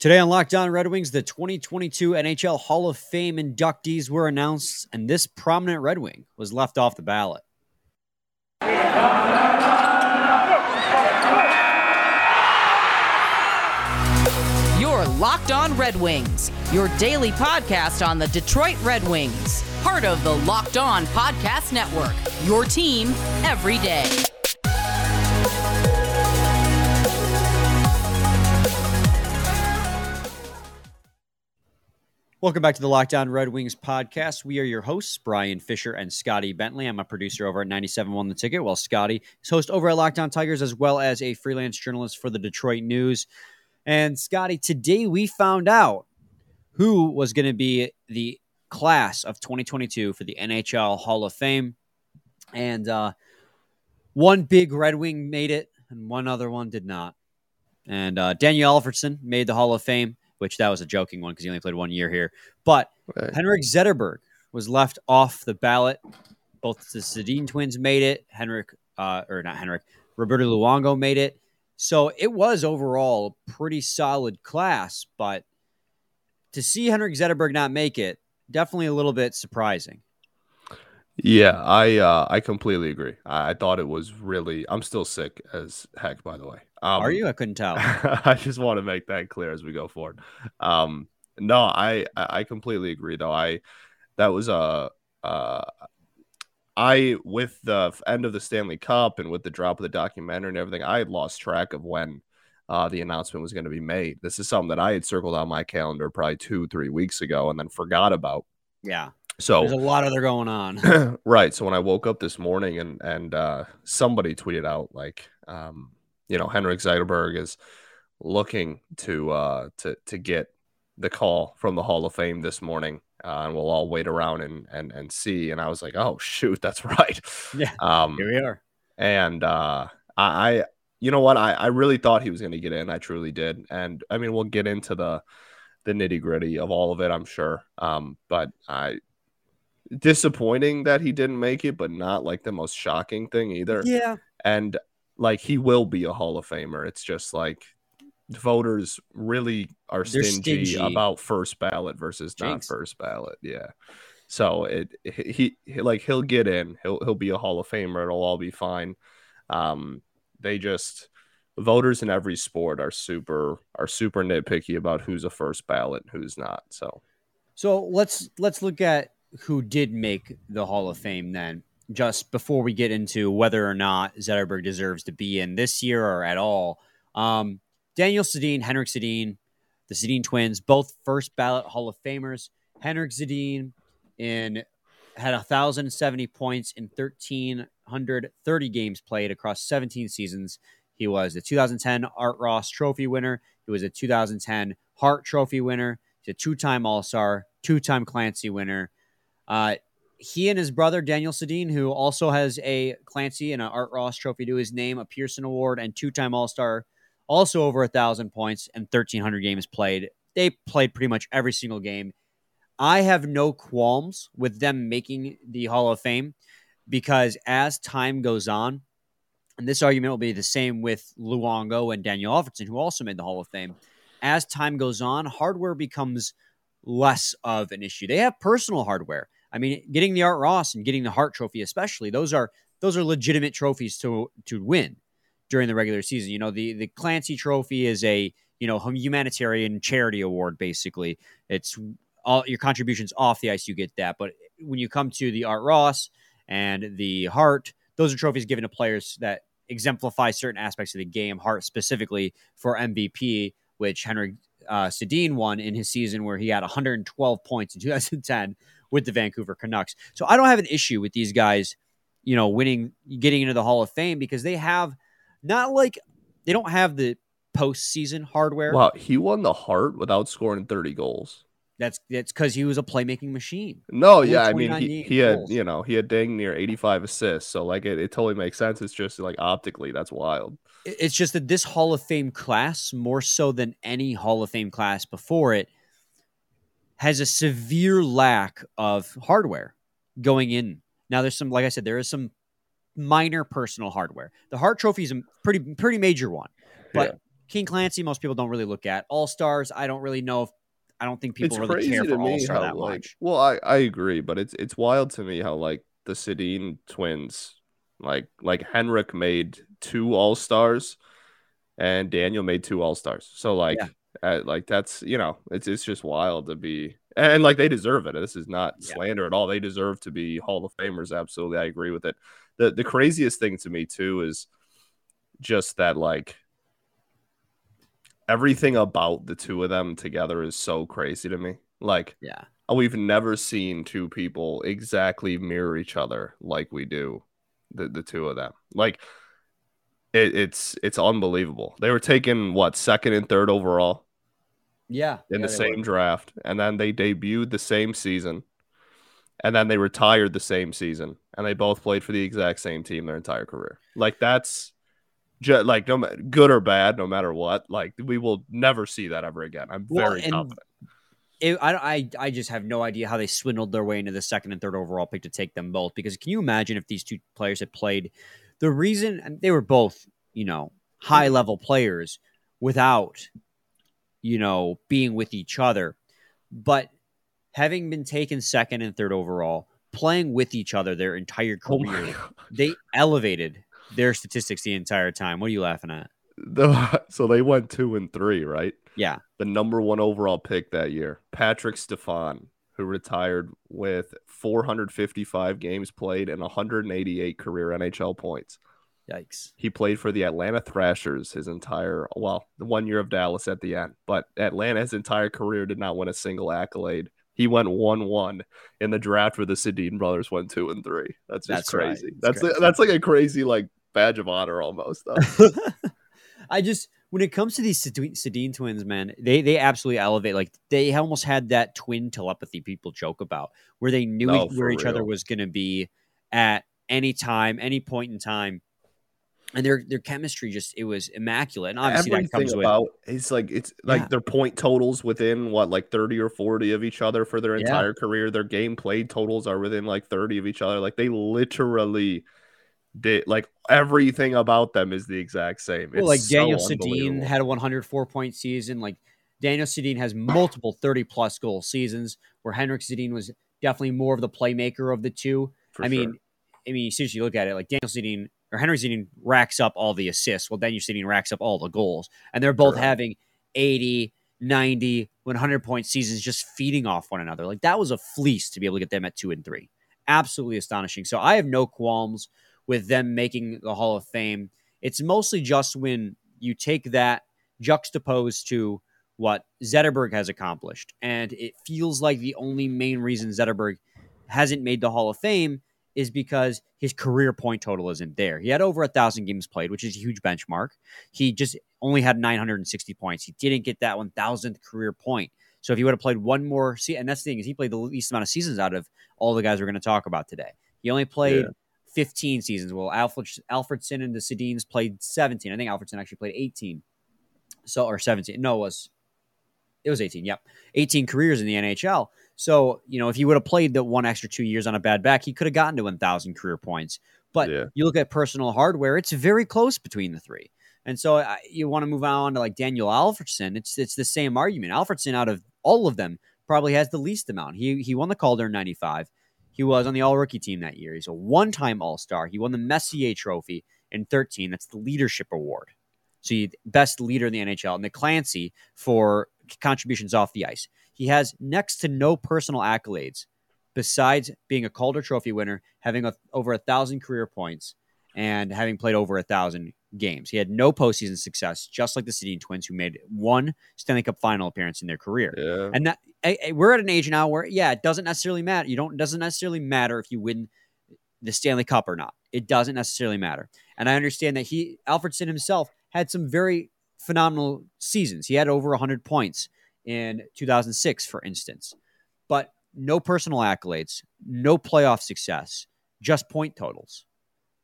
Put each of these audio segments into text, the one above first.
Today on Locked On Red Wings, the 2022 NHL Hall of Fame inductees were announced, and this prominent Red Wing was left off the ballot. Your Locked On Red Wings, your daily podcast on the Detroit Red Wings, part of the Locked On Podcast Network, your team every day. Welcome back to the Locked On Red Wings podcast. We are your hosts, Brian Fisher and Scotty Bentley. I'm a producer over at 97.1 The Ticket, while Scotty is host over at Locked On Tigers, as well as a freelance journalist for the Detroit News. And Scotty, today we found out who was going to be the class of 2022 for the NHL Hall of Fame. And uh, one big Red Wing made it, and one other one did not. And uh, Daniel Alfredsson made the Hall of Fame which that was a joking one because he only played one year here. But right. Henrik Zetterberg was left off the ballot. Both the Sedin twins made it. Henrik, uh, or not Henrik, Roberto Luongo made it. So it was overall a pretty solid class, but to see Henrik Zetterberg not make it, definitely a little bit surprising. Yeah, I uh, I completely agree. I, I, thought it was really. I'm still sick as heck, by the way. Um, Are you? I couldn't tell. I just want to make that clear as we go forward. Um, no, I I completely agree. Though I that was a uh, I with the end of the Stanley Cup and with the drop of the documentary and everything, I had lost track of when uh, the announcement was going to be made. This is something that I had circled on my calendar probably two three weeks ago and then forgot about. Yeah. So there's a lot of there going on. right. So when I woke up this morning and and uh, somebody tweeted out like um, you know, Henrik Zetterberg is looking to uh, to to get the call from the Hall of Fame this morning, uh, and we'll all wait around and and and see. And I was like, oh shoot, that's right. Yeah, um, here we are. And uh, I, you know what, I I really thought he was going to get in. I truly did. And I mean, we'll get into the the nitty gritty of all of it, I'm sure. Um, but I disappointing that he didn't make it, but not like the most shocking thing either. Yeah. And like he will be a Hall of Famer. It's just like voters really are stingy, stingy. about first ballot versus Jinx. not first ballot. Yeah. So it he, he, like he'll get in. He'll he'll be a Hall of Famer. It'll all be fine. Um, they just voters in every sport are super are super nitpicky about who's a first ballot, and who's not. So, so let's let's look at who did make the Hall of Fame then just before we get into whether or not Zetterberg deserves to be in this year or at all. Um, Daniel Sedin, Henrik Sedin, the Sedin twins, both first ballot Hall of Famers. Henrik Sedin in had 1,070 points in 1,330 games played across 17 seasons. He was the 2010 Art Ross Trophy winner. He was a 2010 Hart Trophy winner. He's a two-time All-Star, two-time Clancy winner. Uh, he and his brother Daniel Sedin, who also has a Clancy and an Art Ross Trophy to his name, a Pearson Award, and two-time All-Star, also over a thousand points and thirteen hundred games played. They played pretty much every single game. I have no qualms with them making the Hall of Fame because as time goes on, and this argument will be the same with Luongo and Daniel Alfredsson, who also made the Hall of Fame. As time goes on, hardware becomes less of an issue. They have personal hardware. I mean, getting the Art Ross and getting the Hart Trophy, especially those are those are legitimate trophies to to win during the regular season. You know, the the Clancy Trophy is a you know humanitarian charity award. Basically, it's all your contributions off the ice. You get that, but when you come to the Art Ross and the Hart, those are trophies given to players that exemplify certain aspects of the game. Hart specifically for MVP, which Henrik uh, Sedin won in his season where he had 112 points in 2010 with the Vancouver Canucks. So I don't have an issue with these guys, you know, winning, getting into the Hall of Fame because they have not like they don't have the postseason hardware. Wow, he won the Hart without scoring 30 goals. That's that's because he was a playmaking machine. No, yeah, I mean he, he had you know he had dang near 85 assists, so like it, it totally makes sense. It's just like optically that's wild. It's just that this Hall of Fame class, more so than any Hall of Fame class before it, has a severe lack of hardware going in. Now, there's some, like I said, there is some minor personal hardware. The Hart Trophy is a pretty pretty major one, but King Clancy, most people don't really look at. All Stars, I don't really know if I don't think people it's really care for All Star that like, much. Well, I, I agree, but it's it's wild to me how like the Sedin twins, like like Henrik made two All Stars, and Daniel made two All Stars. So like. Yeah. Uh, like that's you know it's it's just wild to be and like they deserve it. This is not yeah. slander at all. They deserve to be Hall of Famers. Absolutely, I agree with it. the The craziest thing to me too is just that like everything about the two of them together is so crazy to me. Like, yeah, we've never seen two people exactly mirror each other like we do the the two of them. Like, it, it's it's unbelievable. They were taken what second and third overall. Yeah, in yeah, the same were. draft, and then they debuted the same season, and then they retired the same season, and they both played for the exact same team their entire career. Like that's just like no good or bad, no matter what. Like we will never see that ever again. I'm well, very confident. It, I, I I just have no idea how they swindled their way into the second and third overall pick to take them both. Because can you imagine if these two players had played? The reason they were both, you know, high level players without, you know, being with each other, but having been taken second and third overall, playing with each other their entire oh career, oh they elevated their statistics the entire time. What are you laughing at? The, so they went two and three, right? Yeah. The number one overall pick that year, Patrik Stefan, who retired with 455 games played and 188 career NHL points. Yikes. He played for the Atlanta Thrashers his entire, well, the one year of Dallas at the end, but Atlanta's entire career did not win a single accolade. He went one one in the draft where the Sedin brothers went two and three. That's just that's crazy. Right. That's that's, that's like a crazy like badge of honor almost. Though. I just when it comes to these Sedin twins, man, they they absolutely elevate. Like they almost had that twin telepathy people joke about, where they knew oh, no, where each real. other was going to be at any time, any point in time and their their chemistry just it was immaculate. And obviously Everything that comes about with it's like it's like yeah. their point totals within what like 30 or 40 of each other for their entire yeah. career. Their game played totals are within like 30 of each other. Like they literally did like everything about them is the exact same. Well, like Daniel so Sedin had a 104 point season. Like Daniel Sedin has multiple 30 plus goal seasons, where Henrik Sedin was definitely more of the playmaker of the two. For I sure. mean, I mean, you seriously, look at it. Like Daniel Sedin or Henrik Sedin racks up all the assists. Well, Daniel Sedin racks up all the goals, and they're both having 80, 90, 100 point seasons, just feeding off one another. Like that was a fleece to be able to get them at two and three. Absolutely astonishing. So I have no qualms with them making the Hall of Fame. It's mostly just when you take that juxtaposed to what Zetterberg has accomplished. And it feels like the only main reason Zetterberg hasn't made the Hall of Fame is because his career point total isn't there. He had over a thousand games played, which is a huge benchmark. He just only had 960 points. He didn't get that 1000th career point. So if he would have played one more, and that's the thing is he played the least amount of seasons out of all the guys we're going to talk about today. He only played yeah. 15 seasons. Well, Alfred Alfredsson and the Sedins played 17. I think Alfredsson actually played 18. So or 17. No, it was it was 18. Yep. 18 careers in the NHL. So, you know, if he would have played the one extra 2 years on a bad back, he could have gotten to 1000 career points. But yeah. you look at personal hardware, it's very close between the three. And so uh, you want to move on to like Daniel Alfredsson. it's it's the same argument. Alfredsson out of all of them probably has the least amount. He he won the Calder in 95. He was on the all rookie team that year. He's a one time All Star. He won the Messier Trophy in 13. That's the leadership award. So, he, best leader in the NHL. And the Clancy for contributions off the ice. He has next to no personal accolades besides being a Calder Trophy winner, having a, over a thousand career points, and having played over a thousand games. He had no postseason success, just like the Sedin twins, who made one Stanley Cup final appearance in their career. Yeah. And that I, I, we're at an age now where, yeah, it doesn't necessarily matter. You don't doesn't necessarily matter if you win the Stanley Cup or not. It doesn't necessarily matter. And I understand that he Alfredsson himself had some very phenomenal seasons. He had over 100 points in 2006, for instance, but no personal accolades, no playoff success, just point totals.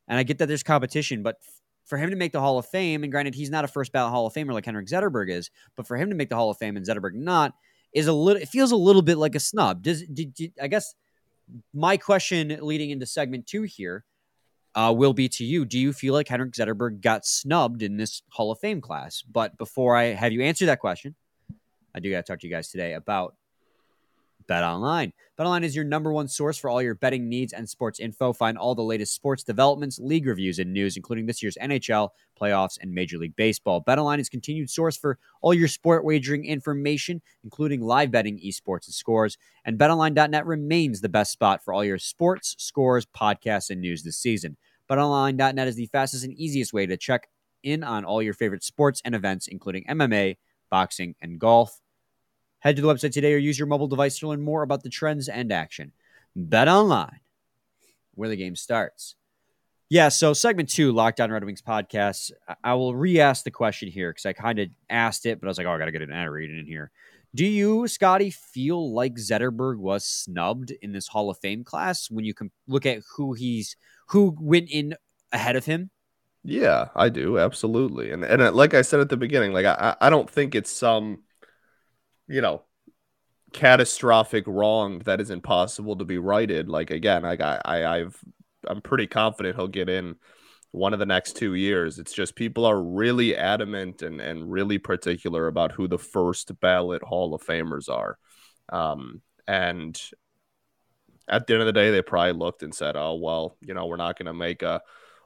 And I get that there's competition, but for him to make the Hall of Fame, and granted, he's not a first ballot Hall of Famer like Henrik Zetterberg is, but for him to make the Hall of Fame and Zetterberg not is a little. It feels a little bit like a snub. Does did, did I guess my question leading into segment two here? uh, will be to you. Do you feel like Henrik Zetterberg got snubbed in this Hall of Fame class? But before I have you answer that question, I do got to talk to you guys today about Bet Online. Bet Online is your number one source for all your betting needs and sports info. Find all the latest sports developments, league reviews, and news, including this year's NHL playoffs and Major League Baseball. Bet Online is continued source for all your sport wagering information, including live betting, esports, and scores. And BetOnline.net remains the best spot for all your sports, scores, podcasts, and news this season. BetOnline.net is the fastest and easiest way to check in on all your favorite sports and events, including MMA, boxing, and golf. Head to the website today or use your mobile device to learn more about the trends and action. Bet online, where the game starts. Yeah, so segment two, Locked On Red Wings podcast. I will re ask the question here because I kind of asked it, but I was like, oh, I got to get an ad read in here. Do you, Scotty, feel like Zetterberg was snubbed in this Hall of Fame class when you can look at who he's who went in ahead of him? Yeah, I do absolutely, and and uh, like I said at the beginning, like I I don't think it's some you know, catastrophic wrong that is impossible to be righted. Like again, I I I've I'm pretty confident he'll get in one of the next two years. It's just people are really adamant and and really particular about who the first ballot Hall of Famers are. Um, and at the end of the day, they probably looked and said, "Oh well, you know, we're not going to make a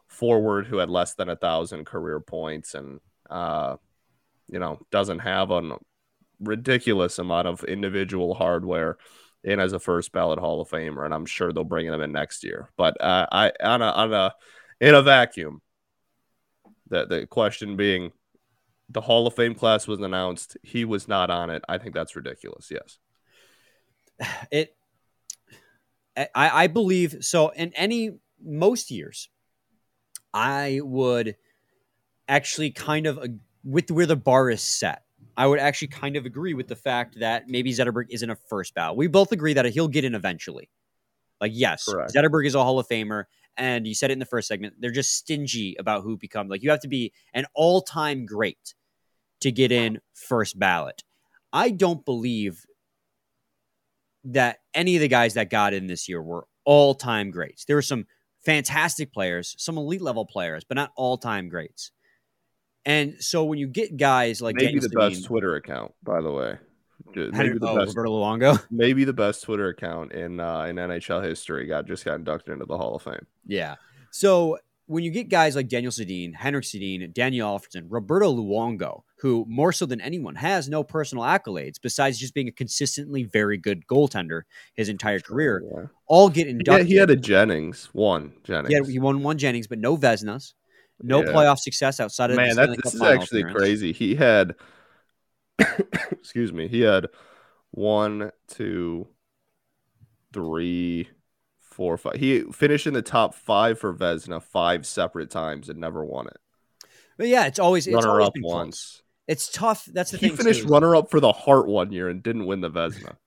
forward who had less than a thousand career points and uh, you know doesn't have an ridiculous amount of individual hardware in as a first ballot Hall of Famer, and I'm sure they'll bring him in next year. But uh, I on a on a in a vacuum, the the question being, the Hall of Fame class was announced, he was not on it. I think that's ridiculous. Yes, it. I, I believe so. In any most years, I would actually kind of with where the bar is set. I would actually kind of agree with the fact that maybe Zetterberg isn't a first ballot. We both agree that he'll get in eventually. Like, yes, Correct. Zetterberg is a Hall of Famer. And you said it in the first segment, they're just stingy about who become. Like, you have to be an all time great to get in first ballot. I don't believe that any of the guys that got in this year were all time greats. There were some fantastic players, some elite level players, but not all time greats. And so when you get guys like maybe the best Twitter account, by the way, maybe the oh, best Roberto Luongo, maybe the best Twitter account in uh, in NHL history, got just got inducted into the Hall of Fame. Yeah. So when you get guys like Daniel Sedin, Henrik Sedin, Daniel Alfredsson, Roberto Luongo, who more so than anyone has no personal accolades besides just being a consistently very good goaltender his entire career, yeah. all get inducted. Yeah, he had a Jennings, one Jennings. Yeah, he won one Jennings, but no Vezinas. No yeah. playoff success outside of the. man. That, this is actually appearance. crazy. He had, excuse me, he had one, two, three, four, five. He finished in the top five for Vezina five separate times and never won it. But yeah, it's always it's runner always up once. Close. It's tough. That's the he thing. He finished runner up for the Hart one year and didn't win the Vezina.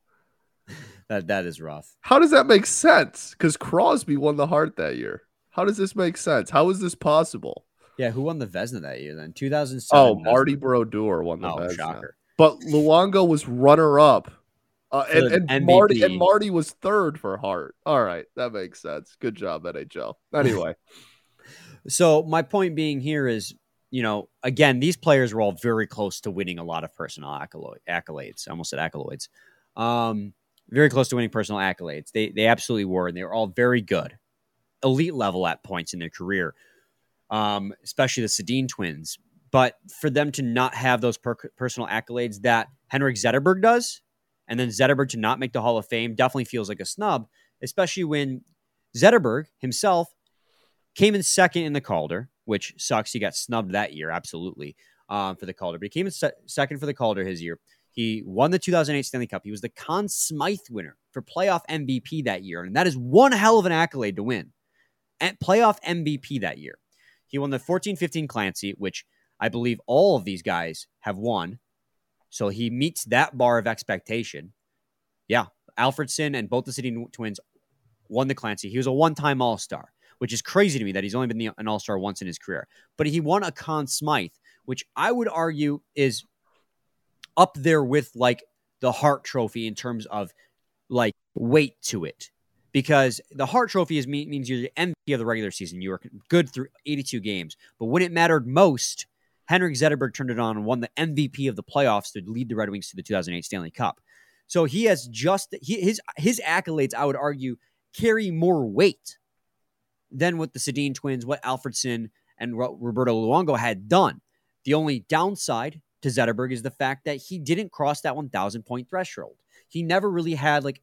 that that is rough. How does that make sense? Because Crosby won the Hart that year. How does this make sense? How is this possible? Yeah, who won the Vezina that year then? 2007. Oh, Marty Brodeur won the oh, Vezina. Shocker. But Luongo was runner up. Uh, and, and Marty and Marty was third for Hart. All right, that makes sense. Good job, NHL. Anyway, so my point being here is, you know, again, these players were all very close to winning a lot of personal accolades. I almost said accolades. Um, very close to winning personal accolades. They they absolutely were, and they were all very good elite level at points in their career, um, especially the Sedin twins. But for them to not have those per- personal accolades that Henrik Zetterberg does, and then Zetterberg to not make the Hall of Fame definitely feels like a snub, especially when Zetterberg himself came in second in the Calder, which sucks. He got snubbed that year, absolutely, um, for the Calder. But he came in se- second for the Calder his year. He won the 2008 Stanley Cup. He was the Conn Smythe winner for playoff MVP that year. And that is one hell of an accolade to win playoff MVP that year. He won the 14 15 Clancy, which I believe all of these guys have won. So he meets that bar of expectation. Yeah, Alfredsson and both the Sedin Twins won the Clancy. He was a one time All Star, which is crazy to me that he's only been an All Star once in his career. But he won a Conn Smythe, which I would argue is up there with like the Hart Trophy in terms of like weight to it because the Hart Trophy is means you're the MVP of the regular season. You were good through 82 games, but when it mattered most, Henrik Zetterberg turned it on and won the MVP of the playoffs to lead the Red Wings to the 2008 Stanley Cup. So he has just he, his his accolades, I would argue, carry more weight than what the Sedin twins, what Alfredsson and Roberto Luongo had done. The only downside to Zetterberg is the fact that he didn't cross that 1,000 point threshold. He never really had like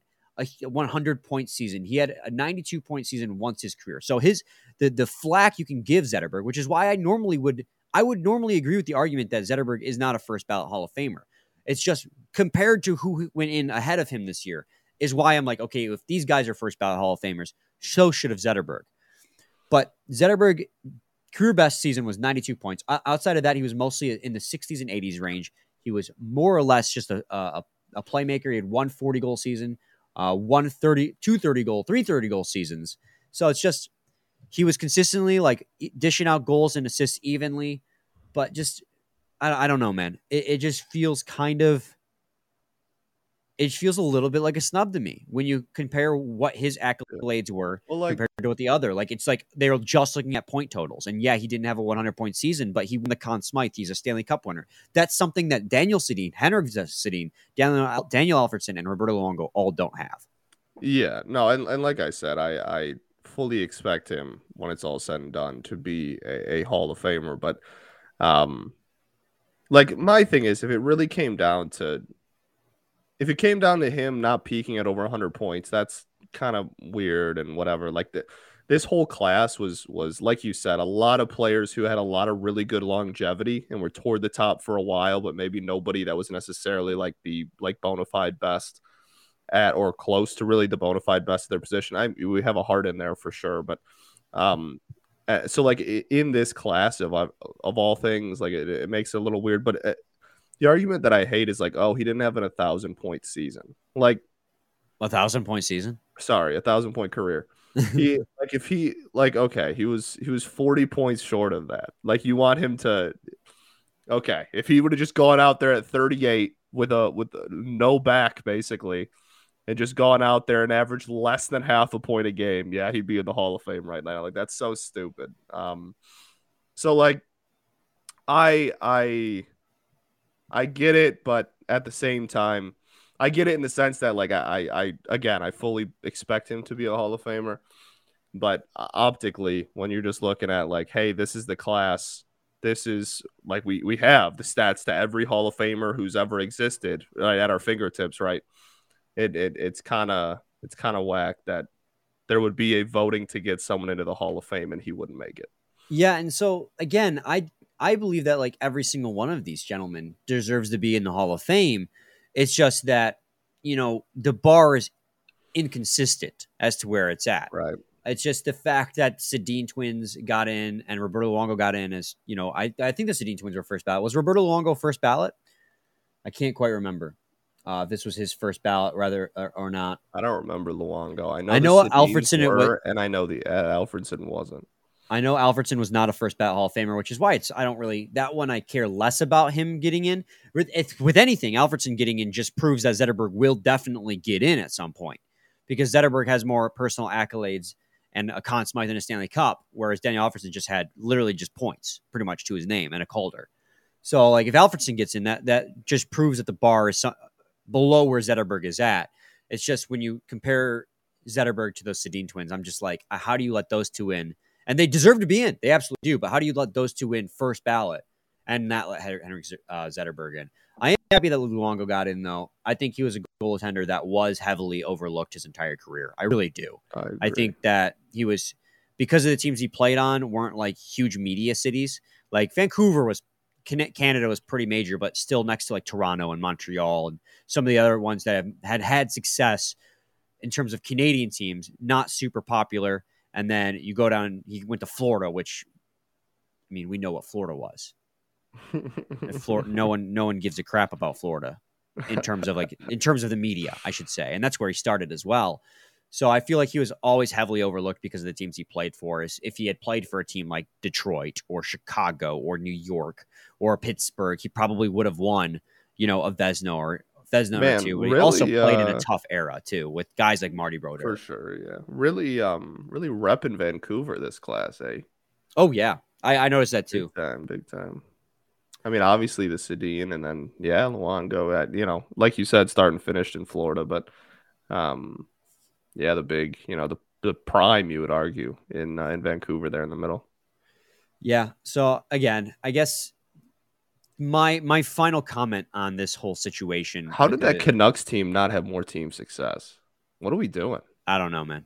a 100 point season. He had a 92 point season once his career. So his the the flack you can give Zetterberg, which is why I normally would I would normally agree with the argument that Zetterberg is not a first ballot Hall of Famer. It's just compared to who went in ahead of him this year is why I'm like, okay, if these guys are first ballot Hall of Famers, so should have Zetterberg. But Zetterberg career best season was 92 points. outside of that, he was mostly in the 60s and 80s range. He was more or less just a, a, a playmaker. He had one 40 goal season, uh, one 30, two 30 goal, three 30 goal seasons. So it's just he was consistently like dishing out goals and assists evenly, but just I, I don't know, man. It, it just feels kind of it feels a little bit like a snub to me when you compare what his accolades were well, like, compared to what the other. Like it's like they were just looking at point totals, and yeah, he didn't have a 100 point season, but he won the Conn Smythe. He's a Stanley Cup winner. That's something that Daniel Sedin, Henrik Sedin, Daniel, Daniel Alfredsson, and Roberto Luongo all don't have. Yeah, no, and, and like I said, I I fully expect him when it's all said and done to be a, a Hall of Famer, but um. Like my thing is, if it really came down to if it came down to him not peaking at over 100 points, that's kind of weird and whatever. Like the, this whole class was was like you said, a lot of players who had a lot of really good longevity and were toward the top for a while, but maybe nobody that was necessarily like the like bona fide best at or close to really the bona fide best of their position. I we have a Hart in there for sure, but um uh, so like in this class of of all things, like it, it makes it a little weird, but uh, the argument that I hate is like, oh, he didn't have an a thousand point season. Like a thousand point season? Sorry, a thousand point career. he like if he like okay, he was he was 40 points short of that. Like you want him to okay, if he would have just gone out there at 38 with a with no back basically and just gone out there and averaged less than half a point a game, yeah, he'd be in the Hall of Fame right now. Like that's so stupid. Um so like I I I get it, but at the same time, I get it in the sense that like I, I again I fully expect him to be a Hall of Famer, but uh, optically when you're just looking at like, hey, this is the class, this is like we we have the stats to every Hall of Famer who's ever existed right, at our fingertips, right? It, it it's kind of it's kind of whack that there would be a voting to get someone into the Hall of Fame and he wouldn't make it. Yeah, and so again, I I believe that like every single one of these gentlemen deserves to be in the Hall of Fame. It's just that, you know, the bar is inconsistent as to where it's at. Right. It's just the fact that Sedin twins got in and Roberto Luongo got in as, you know, I, I think the Sedin twins were first ballot. Was Roberto Luongo first ballot? I can't quite remember. Uh, this was his first ballot, rather or, or, not. I don't remember Luongo. I know. I know Alfredsson were, and I know the uh, Alfredsson wasn't. I know Alfredsson was not a first ballot Hall of Famer, which is why it's I don't really that one I care less about him getting in. With, with anything, Alfredsson getting in just proves that Zetterberg will definitely get in at some point because Zetterberg has more personal accolades and a Conn Smythe and a Stanley Cup, whereas Daniel Alfredsson just had literally just points pretty much to his name and a Calder. So like if Alfredsson gets in, that that just proves that the bar is some, below where Zetterberg is at. It's just when you compare Zetterberg to those Sedin twins, I'm just like, how do you let those two in? And they deserve to be in. They absolutely do. But how do you let those two win first ballot and not let Henrik uh, Zetterberg in? I am happy that Luongo got in, though. I think he was a goaltender that was heavily overlooked his entire career. I really do. I, I think that he was because of the teams he played on weren't like huge media cities. Like Vancouver was Canada was pretty major, but still next to like Toronto and Montreal and some of the other ones that have, had had success in terms of Canadian teams, not super popular. And then you go down, he went to Florida, which I mean, we know what Florida was. Florida, no one, no one gives a crap about Florida in terms of like in terms of the media, I should say, and that's where he started as well. So I feel like he was always heavily overlooked because of the teams he played for. Is if he had played for a team like Detroit or Chicago or New York or Pittsburgh, he probably would have won, you know, a Vezina or Fez number Man, two. But really, he also played uh, in a uh, tough era too, with guys like Marty Brodeur. For sure, yeah. Really, um, really rep in Vancouver this class, eh? Oh yeah, I, I noticed that too. Big time, big time. I mean, obviously the Sedin, and then yeah, Luongo at you know, like you said, starting finished in Florida, but um, yeah, the big, you know, the the prime you would argue in uh, in Vancouver there in the middle. Yeah. So again, I guess my my final comment on this whole situation. How did that Canucks team not have more team success? What are we doing? I don't know, man.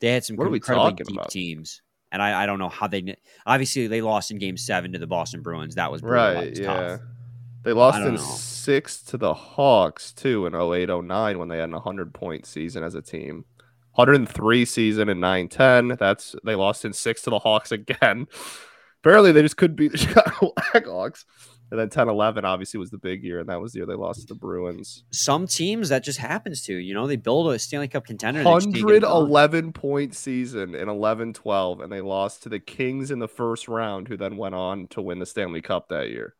They had some what incredibly deep about? teams, and I, I don't know how they. Obviously, they lost in Game Seven to the Boston Bruins. That was brutal. right. Was yeah, tough. they lost in know. six to the Hawks too in 08-09 when they had a hundred point season as a team. 103 season in 9-10. That's they lost in six to the Hawks again. Apparently, they just couldn't beat the Chicago Blackhawks. And then 10 11 obviously was the big year, and that was the year they lost to the Bruins. Some teams that just happens to, you know, they build a Stanley Cup contender. 111 point season in 11 12, and they lost to the Kings in the first round, who then went on to win the Stanley Cup that year.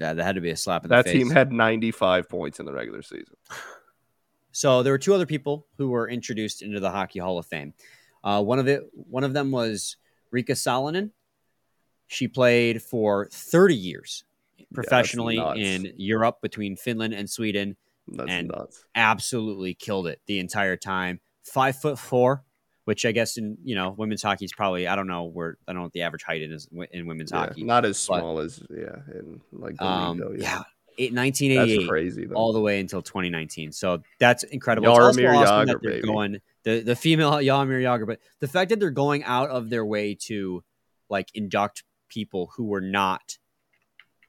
Yeah, that had to be a slap in that the face. That team had 95 points in the regular season. So there were two other people who were introduced into the Hockey Hall of Fame. Uh, one of it, one of them was Riikka Sallinen. She played for 30 years professionally yeah, in Europe between Finland and Sweden, that's and nuts. absolutely killed it the entire time. Five foot four, which I guess in you know women's hockey is probably I don't know where I don't know what the average height is in women's yeah, hockey. Not as small but, as yeah in like um, though, yeah. yeah. 1988 that's crazy though. all the way until 2019 so that's incredible also awesome they're baby. going the, the female Jaromir Jagr but the fact that they're going out of their way to like induct people who were not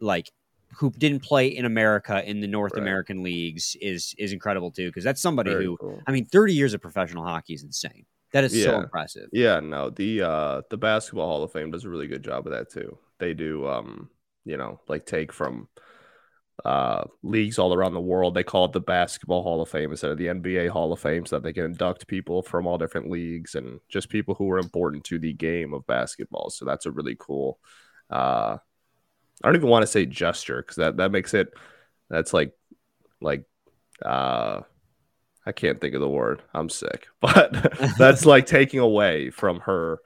like who didn't play in America in the North right. American leagues is is incredible too because that's somebody Very who cool. I mean 30 years of professional hockey is insane. That is yeah. so impressive. Yeah, no, the uh the basketball Hall of Fame does a really good job of that too. They do um, you know, like take from uh leagues all around the world. They call it the basketball Hall of Fame instead of the NBA Hall of Fame so that they can induct people from all different leagues and just people who are important to the game of basketball. So that's a really cool uh I don't even want to say gesture because that that makes it that's like like uh I can't think of the word. I'm sick, but that's like taking away from her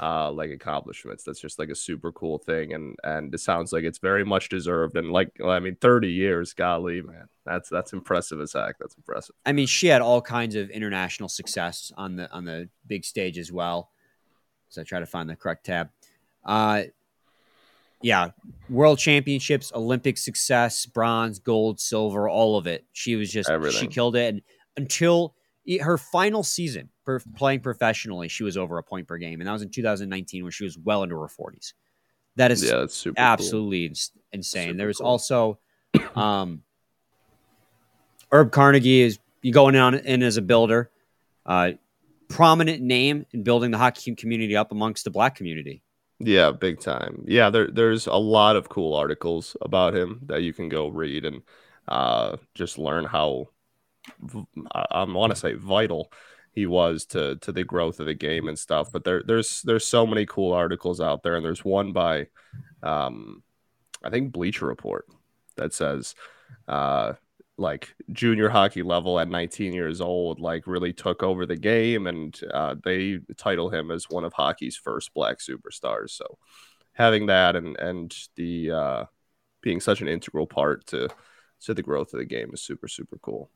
uh like accomplishments. That's just like a super cool thing, and and it sounds like it's very much deserved. And like I mean, 30 years, golly, man, that's that's impressive as heck. That's impressive. I mean, she had all kinds of international success on the on the big stage as well. So I try to find the correct tab. Uh, yeah, world championships, Olympic success, bronze, gold, silver, all of it. She was just Everything. she killed it. And until her final season for playing professionally, she was over a point per game, and that was in 2019 when she was well into her 40s. That is yeah, that's super absolutely cool. insane. Super there was cool. also um, Herb Carnegie is you going on in as a builder, uh, prominent name in building the hockey community up amongst the black community. Yeah, big time. Yeah, there there's a lot of cool articles about him that you can go read and uh, just learn how I, I want to say vital he was to to the growth of the game and stuff. But there there's there's so many cool articles out there, and there's one by um, I think Bleacher Report that says uh, like junior hockey level at 19 years old like really took over the game and uh, they title him as one of hockey's first black superstars. So having that and and the uh, being such an integral part to to the growth of the game is super super cool.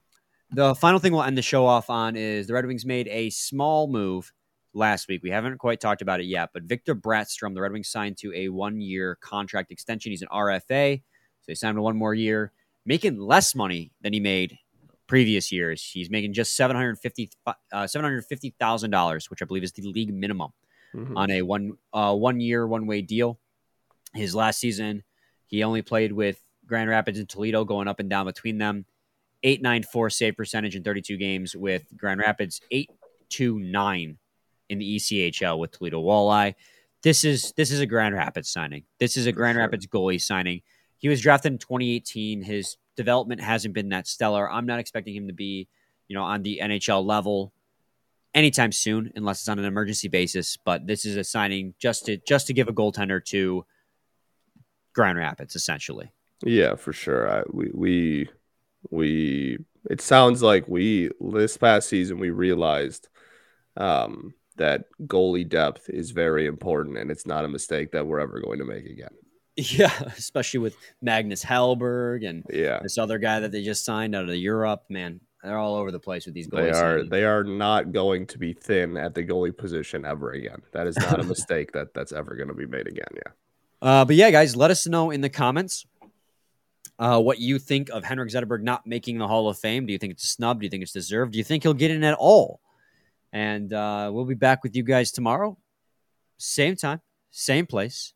The final thing we'll end the show off on is the red wings made a small move last week. We haven't quite talked about it yet but victor Brattström, the red wings signed to a one year contract extension. He's an rfa so he signed to one more year making less money than he made previous years. He's making just seven hundred fifty uh, seven hundred fifty thousand dollars, which I believe is the league minimum mm-hmm. on a one uh, one year one way deal. His last season, he only played with Grand Rapids and Toledo, going up and down between them. Eight nine four save percentage in thirty two games with Grand Rapids. Eight two nine in the ECHL with Toledo Walleye. This is this is a Grand Rapids signing. This is a Grand sure. Rapids goalie signing. He was drafted in 2018. His development hasn't been that stellar. I'm not expecting him to be, you know, on the NHL level anytime soon, unless it's on an emergency basis. But this is a signing just to just to give a goaltender to Grand Rapids, essentially. Yeah, for sure. I, we we we it sounds like we this past season we realized um, that goalie depth is very important, and it's not a mistake that we're ever going to make again. Yeah, especially with Magnus Hellberg and yeah. this other guy that they just signed out of Europe. Man, they're all over the place with these goalies. They are they are not going to be thin at the goalie position ever again. That is not a mistake that that's ever going to be made again. Yeah. Uh, but yeah, guys, let us know in the comments uh, what you think of Henrik Zetterberg not making the Hall of Fame. Do you think it's a snub? Do you think it's deserved? Do you think he'll get in at all? And uh, we'll be back with you guys tomorrow, same time, same place.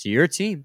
To your team